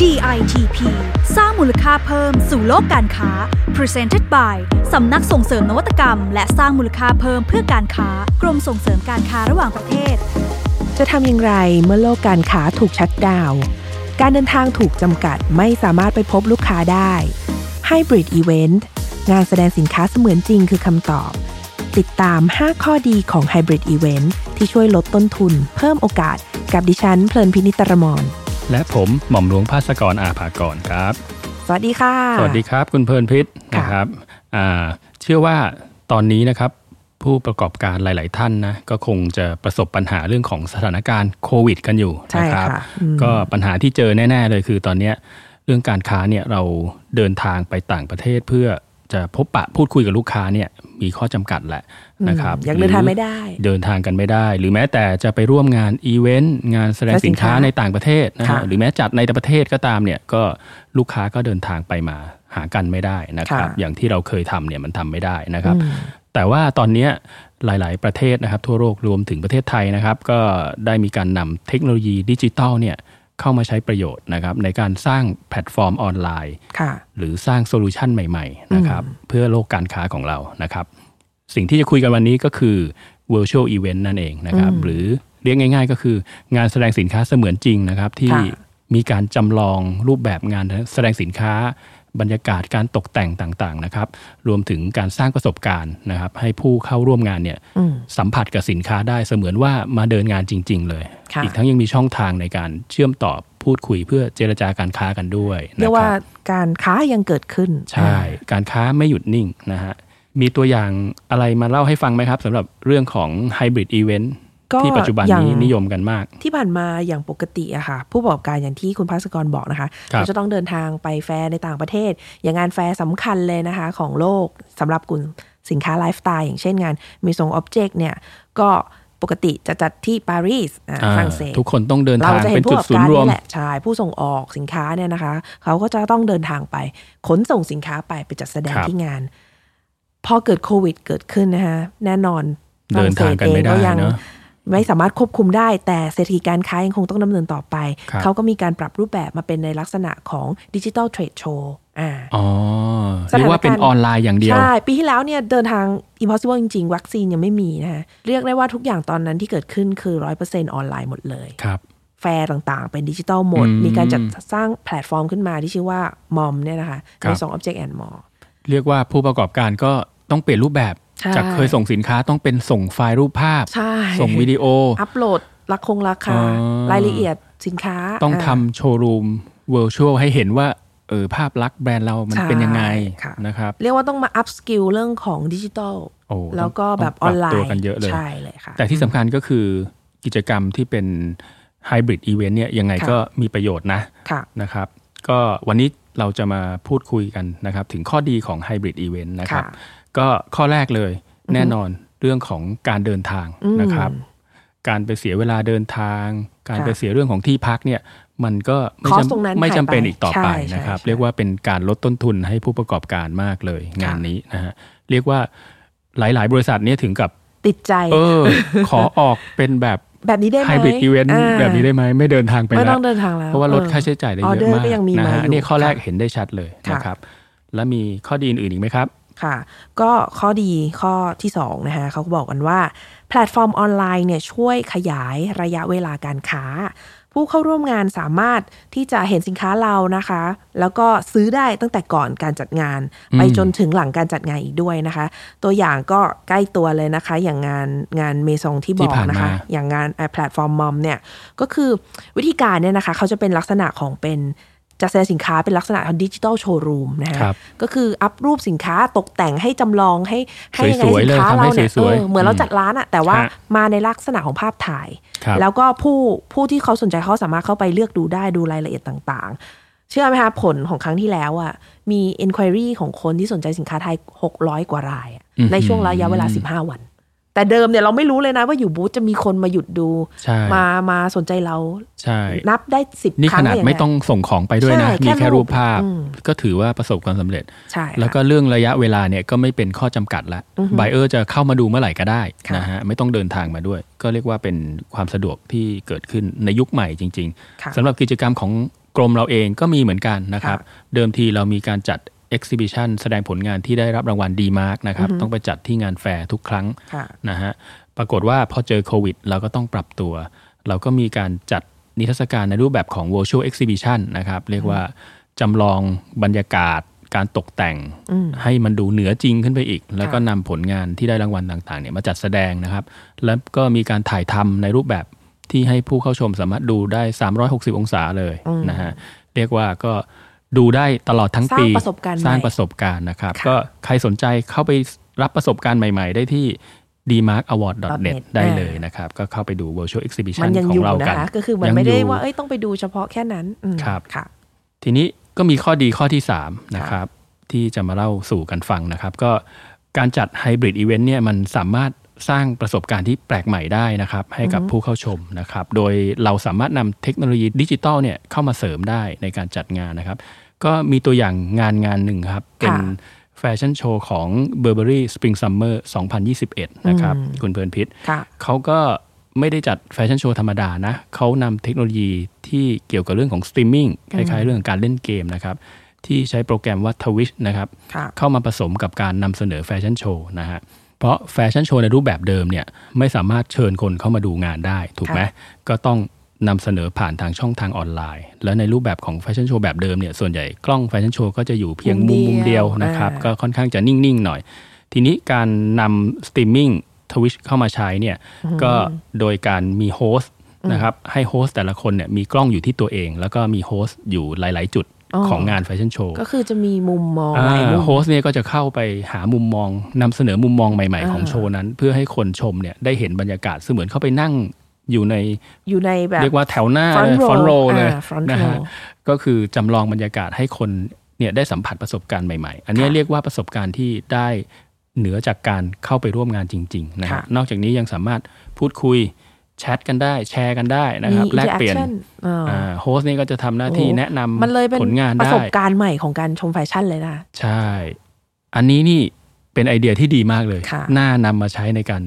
DITP สร้างมูลค่าเพิ่มสู่โลกการค้า Presented by สำนักส่งเสริมนวัตกรรม และสร้างมูลค่าเพิ่มเพื่อการค้ากรมส่งเสริมการค้าระหว่างประเทศ จะทำอย่างไรเมื่อโลกการค้าถูกชัดดาว การเดินทางถูกจำกัดไม่สามารถไปพบลูกค้าได้ Hybrid Event งานแสดงสินค้าเสมือนจริงคือคำตอบ ติดตาม 5 ข้อดีของ Hybrid Event ที่ช่วยลดต้นทุน เพิ่มโอกาส กับดิฉันเพลินพินิตรมร และผมหม่อมหลวงภาสกรอาภากรครับ สวัสดีค่ะ สวัสดีครับ คุณเพลินพิษค่ะนะครับอ่าเชื่อว่าตอนนี้นะครับผู้ประกอบการหลาย ๆ ท่านนะก็คงจะประสบปัญหาเรื่องของสถานการณ์โควิด กันอยู่ใช่นะครับค่ะอืมก็ปัญหาที่เจอแน่ ๆ เลยคือตอนเนี้ยเรื่องการค้าเนี่ยเราเดินทางไปต่างประเทศเพื่อ จะพบปะพูดคุยกับลูกค้าเนี่ยมีข้อจำกัดแหละนะครับยังเดินทางไม่ได้ เดินทางกันไม่ได้ หรือแม้แต่จะไปร่วมงานอีเวนต์งานแสดงสินค้าและสินค้าในต่างประเทศนะค่ะฮะหรือแม้จัดในประเทศก็ตามเนี่ยก็ลูกค้าก็เดินทางไปมาหากันไม่ได้นะครับค่ะอย่างที่เราเคยทำเนี่ยมันทำไม่ได้นะครับอืมแต่ว่าตอนเนี้ยหลาย ๆ ประเทศนะครับ ทั่วโลกรวมถึงประเทศไทยนะครับ ก็ได้มีการนำเทคโนโลยีดิจิทัลเนี่ย เข้ามาใช้ประโยชน์นะครับในการสร้างแพลตฟอร์มออนไลน์ค่ะหรือสร้าง solution ใหม่ๆนะครับเพื่อโลกการค้าของเรานะครับ สิ่งที่จะคุยกันวันนี้ก็คือ virtual event นั่นเองนะครับหรือเรียกง่าย ๆ ก็คืองานแสดงสินค้าเสมือนจริงนะครับที่ค่ะมีการจำลองรูปแบบงานแสดงสินค้า บรรยากาศการตกแต่งต่างๆนะครับ รวมถึงการสร้างประสบการณ์นะครับ ให้ผู้เข้าร่วมงานเนี่ยอืมสัมผัสกับสินค้าได้เสมือนว่ามาเดินงานจริง ๆ เลยค่ะอีกทั้งยังมีช่องทางในการเชื่อมต่อพูดคุยเพื่อเจรจาการค้ากันด้วยเรียนะกคว่ารับการค้ายังเกิดขึ้น ใช่ การค้าไม่หยุดนิ่งนะฮะมีตัวอย่างอะไรมาเล่าให้ฟังไหมครับสำหรับเรื่องของ hybrid event ก็ ที่ปัจจุบันอย่างนี้นิยมกันมาก ที่ผ่านมาอย่างปกติอะค่ะ ผู้ประกอบการอย่างที่คุณภาสกรบอกนะคะครับเราจะต้องเดินทางไปแฟร์ในต่างประเทศ อย่างงานแฟร์สำคัญเลยนะคะ ของโลกสำหรับกลุ่มสินค้าไลฟ์สไตล์อย่างเช่นงาน Maison & Objet เนี่ยก็ปกติจะจัดที่ปารีสอ่าอ่าฝรั่งเศสทุกคนต้องเดินเราทางจะเห็เป็นนผู้จุปดระกอบศูนการย์รวมนี่แหละใช่ผู้ส่งออกสินค้าเนี่ยนะคะ เขาก็จะต้องเดินทางไป ขนส่งสินค้าไปไปจัดแสดงครับที่งาน พอเกิดโควิดเกิดขึ้นนะคะแน่นอนเดินทางกันไม่ได้ฝรั่งเศสเองก็ยังเนอะ ไม่สามารถควบคุมได้ แต่เศรษฐกิจการค้ายังคงต้องดำเนินต่อไปครับเขาก็มีการปรับรูปแบบมาเป็นในลักษณะของดิจิ t a ลเทรดโชว์อ่าอ๋อสถานการณ์เรียกว่าเป็นออนไลน์อย่างเดียว ใช่ ปีที่แล้วเนี่ยเดินทาง impossible จริง ๆ วัคซีนยังไม่มีนะคะเรียกได้ว่าทุกอย่างตอนนั้นที่เกิดขึ้นคือร้อยเปอร์เซ็นต์ออนไลน์หมดเลยครับแฟร์ต่างๆ เป็นดิจิตอลหมดอืมมีการจัดสร้างแพลตฟอร์มขึ้นมาที่ชื่อว่ามอมเนี่ยนะคะครัในบสอง Object and More เรียกว่าผู้ประกอบการก็ต้องเปลี่ยนรูปแบบใช่ จากเคยส่งสินค้าต้องเป็นส่งไฟล์รูปภาพใช่ส่งวิดีโอ อัปโหลดราคงราคาอ๋อรายละเอียดสินค้า ต้องาทำโชว์รูมเวิร์ชวลให้เห็นว่าเออภาพลักษณ์แบรนด์เรามันใช่เป็นยังไงค่ะนะครับ เรียกว่าต้องมาอัพสกิลเรื่องของดิจิตอลโอ้แล้วก็ต้องแบบอต้องนปไลรับตัวน์กันเยอะเลยใช่เลยค่ะแต่ที่สำคัญก็คือกิจกรรมที่เป็นไฮบริดอีเวนต์เนี่ยยังไงค่ะก็มีประโยชน์นะค่ะนะครับ ก็วันนี้เราจะมาพูดคุยกันนะครับ ถึงข้อดีของไฮบริดอีเวนต์นะครับค่ะ ก็ข้อแรกเลยแน่นอนเรื่องของการเดินทางอืมนะครับ การไปเสียเวลาเดินทาง การค่ะไปเสียเรื่องของที่พักเนี่ยมันก็ไม่คอสจำตรงนั้นไม่จำเป็นหายไปอีกต่อไปใช่นะครับใช่เรียกว่าเป็นการลดต้นทุนให้ผู้ประกอบการมากเลยงานนี้นะฮะเรียกว่าหลาย ๆ บริษัทเนี่ยถึงกับติดใจเออขอออกเป็นแบบแบบนี้ได้ไหมไฮบริดอีเวนต์าแบบนี้ได้ไหมไม่เดินทางไปไม่แล้ต้วองเดินทางแล้วเพราะว่าลดออค่าใช้จ่ายได้ออเยเดออะร์มากก็ยังมีนะมาฮะอยู่นี่ข้อแรกค่ะเห็นได้ชัดเลยค่ะนะครับ แล้วมีข้อดีอื่นๆอีกไหมครับ ค่ะ ก็ข้อดีข้อที่2นะคะเขาก็บอกกันว่า แพลตฟอร์มออนไลน์เนี่ยช่วยขยายระยะเวลาการค้า ผู้เข้าร่วมงานสามารถที่จะเห็นสินค้าเรานะคะ แล้วก็ซื้อได้ตั้งแต่ก่อนการจัดงานอืมไปจนถึงหลังการจัดงานอีกด้วยนะคะ ตัวอย่างก็ใกล้ตัวเลยนะคะ อย่างงานงานเมซองที่บอกนะคะ อย่างงานแพลตฟอร์มมอมเนี่ยก็คือวิธีการเนี่ยนะคะเขาจะเป็นลักษณะของเป็น จัดแสดงสินค้าเป็นลักษณะของดิจิ t a ลโชว์รูมนะคะครับก็คืออัพรูปสินค้าตกแต่งให้จำลองให้ให้ยังไงสวยๆสินค้าเลยทำให้เราเนี่ยสวยๆเออเหมือนเราอืมจัดร้านอะแต่ว่าฮะมาในลักษณะของภาพถ่ายครับแล้วก็ผู้ผู้ที่เขาสนใจเขาสามารถเข้าไปเลือกดูได้ดูรายละเอียดต่างๆ เชื่อไหมคะผลของครั้งที่แล้วอะมี enquiry ของคนที่สนใจสินค้าไทย 600 กว่ารายอะอือหือในช่วงระยะเวลา 15 วัน แต่เดิมเนี่ยเราไม่รู้เลยนะว่าอยู่บูธจะมีคนมาหยุดดูใช่มามาสนใจเราใช่นับได้สิบนี่ครั้ขงนาดย่ไม่ต้องส่งของไปด้วยนะใช่แค่มีแค่รูรูปปภาพอืมก็ถือว่าประสบความสำเร็จใช่ค่ะแล้วก็เรื่องระยะเวลาเนี่ยก็ไม่เป็นข้อจำกัดละอือฮึไบเออร์จะเข้ามาดูเมื่อไหร่ก็ได้ค่ะนะฮะไม่ต้องเดินทางมาด้วย ก็เรียกว่าเป็นความสะดวกที่เกิดขึ้นในยุคใหม่จริงค่ะๆสำหรับกิจกรรมของกรมเราเองก็มีเหมือนกันนะครับค่ะเดิมทีเรามีการจัด exhibition แสดงผลงานที่ได้รับรางวัล DEmark นะครับ ต้องไปจัดที่งานแฟร์ทุกครั้งค่ะนะฮะปรากฏว่าพอเจอโควิด เราก็ต้องปรับตัว เราก็มีการจัดนิทรรศการในรูปแบบของ virtual exhibition นะครับ เรียกว่าจำลองบรรยากาศการตกแต่งอืมให้มันดูเหนือจริงขึ้นไปอีก แล้วก็ค่ะนำผลงานที่ได้รางวัลต่างๆเนี่ยมาจัดแสดงนะครับ แล้วก็มีการถ่ายทำในรูปแบบที่ให้ผู้เข้าชมสามารถดูได้ 360 องศาเลยนะฮะเรียกว่าก็ ดูได้ตลอดทั้งสร้างปีประสบการณ์สร้างใหม่ประสบการณ์นะครับค่ะก็ใครสนใจเข้าไปรับประสบการณ์ใหม่ ๆ ได้ที่ dmarkaward.net .net ได้เลยนะครับ ก็เข้าไปดู virtual exhibition มันยังขออยู่งเรานะกันคะก็คือมันยังไม่ได้อยู่ว่าเอ้ยต้องไปดูเฉพาะแค่นั้นอืมครับค่ะ ทีนี้ก็มีข้อดีข้อที่ 3 นะครับ ที่จะมาเล่าสู่กันฟังนะครับ ก็การจัด hybrid event เนี่ยมันสามารถสร้างประสบการณ์ที่แปลกใหม่ได้นะครับ ให้กับผู้เข้าชมนะครับ โดยเราสามารถนำเทคโนโลยีดิจิตอลเนี่ยเข้ามาเสริมได้ในการจัดงานนะครับ ก็มีตัวอย่างงานงานหนึ่งครับ เป็นแฟชั่นโชว์ของ Burberry Spring Summer 2021 นะครับ คุณเพลินพิศค่ะเขาก็ไม่ได้จัดแฟชั่นโชว์ธรรมดานะ เขานำเทคโนโลยีที่เกี่ยวกับเรื่องของสตรีมมิ่งคล้าย ๆ เรื่องของการเล่นเกมนะครับ ที่ใช้โปรแกรมว่า Twitch นะครับค่ะเข้ามาผสมกับการนำเสนอแฟชั่นโชว์นะฮะเพราะแฟชั่นโชว์ในรูปแบบเดิมเนี่ยไม่สามารถเชิญคนเข้ามาดูงานได้ถูกไหมค่ะก็ต้อง นำเสนอผ่านทางช่องทางออนไลน์ แล้วในรูปแบบของแฟชั่นโชว์แบบเดิมเนี่ยส่วนใหญ่กล้องแฟชั่นโชว์ก็จะอยู่เพียงมุมมุมเดียวนะครับอ่าก็ค่อนข้างจะนิ่ง ๆ หน่อย ทีนี้การนำ streaming Twitch เข้ามาใช้เนี่ยก็โดยการมี host นะครับให้ host แต่ละคนเนี่ยมีกล้องอยู่ที่ตัวเอง แล้วก็มี host อยู่หลาย ๆ จุดของงานแฟชั่นโชว์ก็คือจะมีมุมมองหลายมุม hostเนี่ยก็จะเข้าไปหามุมมองนำเสนอมุมมองใหม่ ๆ ของอ่าโชว์นั้น เพื่อให้คนชมเนี่ยได้เห็นบรรยากาศเสมือนเข้าไปนั่ง อยู่ในอยู่ในแบบเรียกว่าแถวหน้า front เลย row front row เลยอ่า front นะฮะ row ก็คือจำลองบรรยากาศให้คนเนี่ยได้สัมผัสประสบการณ์ใหม่ๆ อันเนี้ยค่ะเรียกว่าประสบการณ์ที่ได้เหนือจากการเข้าไปร่วมงานจริงๆนะฮะค่ะนอกจากนี้ยังสามารถพูดคุยแชทกันได้แชร์กันได้นะครับมีแลกเปลี่ยน interaction อ่าโฮสต์นี่ก็จะทำหน้าที่โอ้แนะนำมันเลยเป็นผลงานประได้สบการณ์ใหม่ของการชมแฟชั่นเลยนะใช่ อันนี้นี่เป็นไอเดียที่ดีมากเลยค่ะน่านำมาใช้ในการ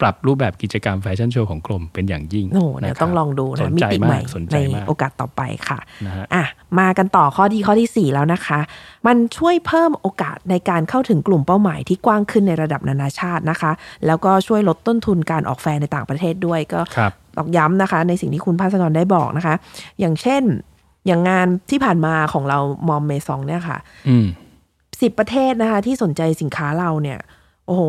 ปรับรูปแบบกิจกรรมแฟชั่นโชว์ของกรมเป็นอย่างยิ่งโอ้โหเดี๋ยวนะครับต้องลองดูสนะนมิใจติมาใหม่กสนใจในมากโอกาสต่อไปค่ะนะฮะอะ มากันต่อข้อที่ข้อที่ 4 แล้วนะคะ มันช่วยเพิ่มโอกาสในการเข้าถึงกลุ่มเป้าหมายที่กว้างขึ้นในระดับนานาชาตินะคะ แล้วก็ช่วยลดต้นทุนการออกแฟร์ในต่างประเทศด้วยก็ครับตอกย้ำนะคะ ในสิ่งที่คุณภาสกรได้บอกนะคะ อย่างเช่น อย่างงานที่ผ่านมาของเรามอมเมซองเนี่ยค่ะอืมสิบประเทศนะคะ ที่สนใจสินค้าเราเนี่ย โอ้โห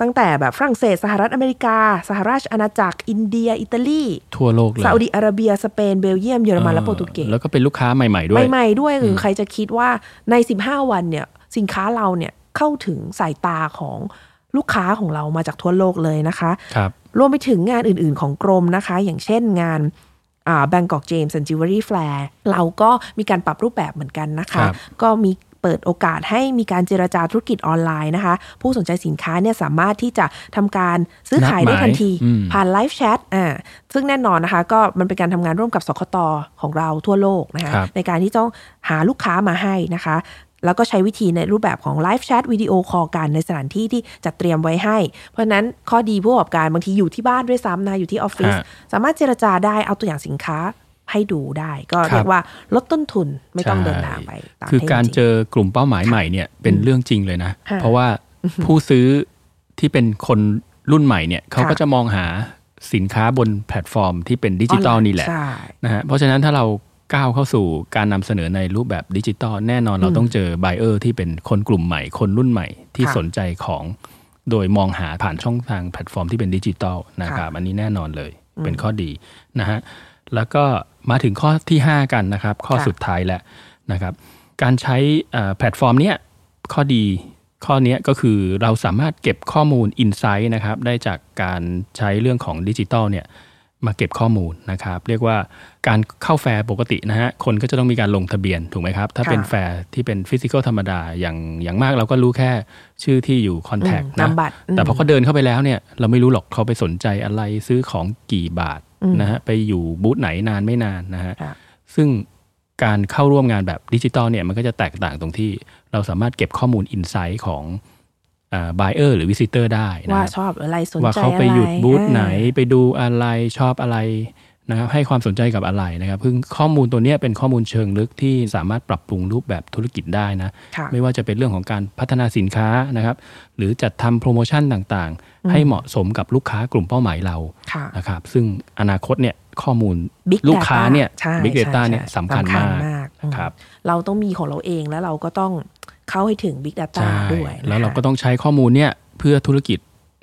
ตั้งแต่แบบฝรั่งเศส สหรัฐอเมริกา สหราชอาณาจักร อินเดีย อิตาลี ทั่วโลกเลย ซาอุดิอาระเบีย สเปน เบลเยียม เยอรมัน และโปรตุเกส แล้วก็เป็นลูกค้าใหม่ ๆ ด้วย ใหม่ ๆ ด้วยคือใครจะคิดว่าใน 15 วันเนี่ย สินค้าเราเนี่ยเข้าถึงสายตาของลูกค้าของเรามาจากทั่วโลกเลยนะคะ ครับ รวมไปถึงงานอื่น ๆ ของกรมนะคะ อย่างเช่นงานอ่า Bangkok James and Jewelry Fair เราก็มีการปรับรูปแบบเหมือนกันนะคะครับก็มี เปิดโอกาสให้มีการเจรจาธุรกิจออนไลน์นะคะ ผู้สนใจสินค้าเนี่ยสามารถที่จะทำการซื้อขายได้ทันทีอืมผ่าน live chat อ่าซึ่งแน่นอนนะคะ ก็มันเป็นการทำงานร่วมกับสคต.ของเราทั่วโลกนะคะครับในการที่ต้องหาลูกค้ามาให้นะคะแล้วก็ใช้วิธีในรูปแบบของ live chat video call กันในสถานที่ที่จัดเตรียมไว้ให้ เพราะฉะนั้นข้อดีผู้ประกอบการบางทีอยู่ที่บ้านด้วยซ้ำนะอยู่ที่ออฟฟิศฮะสามารถเจรจาได้เอาตัวอย่างสินค้า ให้ดูได้ ก็ครับเรียกว่าลดต้นทุนไม่ต้องใช่เดินทางไปต่างคือประเทศการจริงเจอกลุ่มเป้าหมายใหม่เนี่ยเป็นเรื่องจริงเลยนะค่ะเพราะว่าผู้ซื้อที่เป็นคนรุ่นใหม่เนี่ยเขาก็ค่ะจะมองหาสินค้าบนแพลตฟอร์มที่เป็นดิจิตอลนี่แหละใช่นะฮะเพราะฉะนั้นถ้าเราก้าวเข้าสู่การนำเสนอในรูปแบบดิจิตอลแน่นอนเราต้องเจอ buyer ที่เป็นคนกลุ่มใหม่ คนรุ่นใหม่ที่ค่ะสนใจของ โดยมองหาผ่านช่องทางแพลตฟอร์มที่เป็นดิจิตอลนะครับ อันนี้แน่นอนเลยเป็นข้อดีนะฮะ แล้วก็มาถึงข้อที่ 5 กันนะครับ ข้อค่ะสุดท้ายแล้วนะครับ การใช้เอ่อแพลตฟอร์มเนี้ยข้อดีข้อเนี้ยก็คือเราสามารถเก็บข้อมูล insight นะครับได้จากการใช้เรื่องของดิจิตอลเนี่ยมาเก็บข้อมูลนะครับ เรียกว่าการเข้าแฟร์ปกตินะฮะคนก็จะต้องมีการลงทะเบียนถูกไหมครับ ถ้าค่ะเป็นแฟร์ที่เป็น physical ธรรมดาอย่างอย่างมากเราก็รู้แค่ชื่อที่อยู่ contact อืมนะนามบัตรอืมแต่พอเขาเดินเข้าไปแล้วเนี่ยเราไม่รู้หรอกเขาไปสนใจอะไรซื้อของกี่บาทอืม นะฮะไปอยู่บูธไหนนานไม่นานนะฮะค่ะซึ่งการเข้าร่วมงานแบบดิจิตอลเนี่ยมันก็จะแตกต่างตรงที่เราสามารถเก็บข้อมูล insight ของ buyer หรือ visitor ได้นะว่าครับชอบอะไรสนว่าใจเขาไปหยุดอะไรบูธไหนอ่าไปดูอะไรชอบอะไร นะครับให้ความสนใจกับอะไรนะครับซึ่งข้อมูลตัวเนี้ยเป็นข้อมูลเชิงลึกที่สามารถปรับปรุงรูปแบบธุรกิจได้นะค่ะไม่ว่าจะเป็นเรื่องของการพัฒนาสินค้านะครับหรือจัดทำโปรโมชั่นต่างๆ ให้เหมาะสมกับลูกค้ากลุ่มเป้าหมายเราค่ะนะครับซึ่งอนาคตเนี่ยข้อมูล Big ลูกค้า Data เนี่ยใช่ Big Data ใช่เนี่ยใช่สำคัญมากอืมนะครับเราต้องมีของเราเองแล้วเราก็ต้องเข้าให้ถึง Big Data ใช่ด้วยนะคะแล้วเราก็ต้องใช้ข้อมูลเนี่ยเพื่อธุรกิจ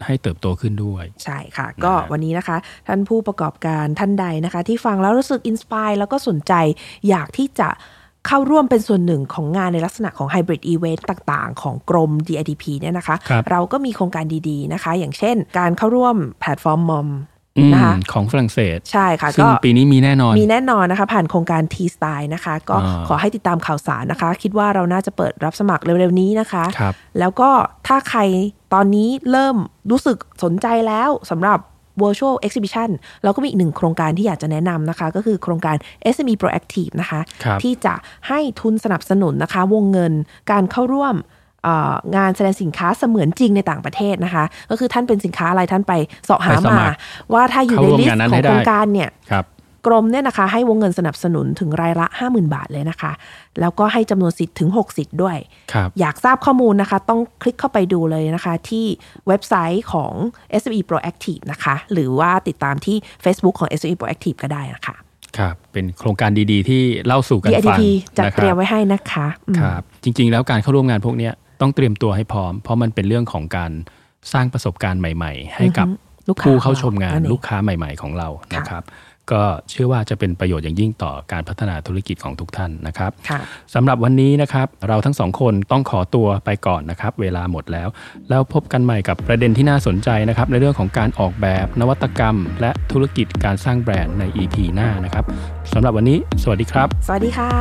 ให้เติบโตขึ้นด้วย ใช่ค่ะ ก็วันนี้นะคะ ท่านผู้ประกอบการท่านใดนะคะ ที่ฟังแล้วรู้สึก inspire แล้วก็สนใจอยากที่จะเข้าร่วมเป็นส่วนหนึ่งของงานในลักษณะของ Hybrid Event ต่างๆ ของกรม DITP เนี่ยนะคะครับเราก็มีโครงการดีๆนะคะ อย่างเช่น การเข้าร่วมแพลตฟอร์มมอมอืม นะคะของฝรั่งเศสใช่ค่ะซึ่งก็ปีนี้มีแน่นอน มีแน่นอนนะคะ ผ่านโครงการ T Style นะคะ ก็อ่าขอให้ติดตามข่าวสารนะคะ คิดว่าเราน่าจะเปิดรับสมัครเร็วๆนี้นะคะครับแล้วก็ถ้าใครตอนนี้เริ่มรู้สึกสนใจแล้วสำหรับ virtual exhibition เราก็มีอีกหนึ่งโครงการที่อยากจะแนะนำนะคะ ก็คือโครงการ SME Proactive นะคะครับที่จะให้ทุนสนับสนุนนะคะ วงเงินการเข้าร่วมเอ่อ งานแสดงสินค้าเสมือนจริงในต่างประเทศนะคะ ก็คือท่านเป็นสินค้าอะไรท่านไปเสาะหาไปสมามัครว่าถ้าอยู่ในเข้าร่วมลิสงานต์นั้นขอให้งได้โครงการเนี่ยครับกรมเนี่ยนะคะให้วงเงินสนับสนุนถึงรายละ 50,000 บาทเลยนะคะ แล้วก็ให้จำนวนสิทธิ์ถึง 6 สิทธิ์ด้วยครับอยากทราบข้อมูลนะคะ ต้องคลิกเข้าไปดูเลยนะคะที่เว็บไซต์ของ SME Proactive นะคะ หรือว่าติดตามที่ Facebook ของ SME Proactive ก็ได้นะคะ ครับ เป็นโครงการดีๆ ที่เล่าสู่กันฟัง DITP จัดนะคเตรียรัมบไว้ให้นะคะอืมครับ จริงๆ แล้วการเข้าร่วมงานพวกเนี้ย ต้องเตรียมตัวให้พร้อม เพราะมันเป็นเรื่องของการสร้างประสบการณ์ใหม่ ๆ ให้กับลูกค้าผู้เข้าชมงานนั่นเองลูกค้าใหม่ ๆ ของเราค่ะนะครับก็เชื่อว่าจะเป็นประโยชน์อย่างยิ่งต่อการพัฒนาธุรกิจของทุกท่านนะครับค่ะสำหรับวันนี้นะครับ เราทั้งสองคนต้องขอตัวไปก่อนนะครับ เวลาหมดแล้ว แล้วพบกันใหม่กับประเด็นที่น่าสนใจนะครับ ในเรื่องของการออกแบบนวัตกรรม และธุรกิจการสร้างแบรนด์ใน EP หน้านะครับสำหรับวันนี้ สวัสดีครับ สวัสดีค่ะ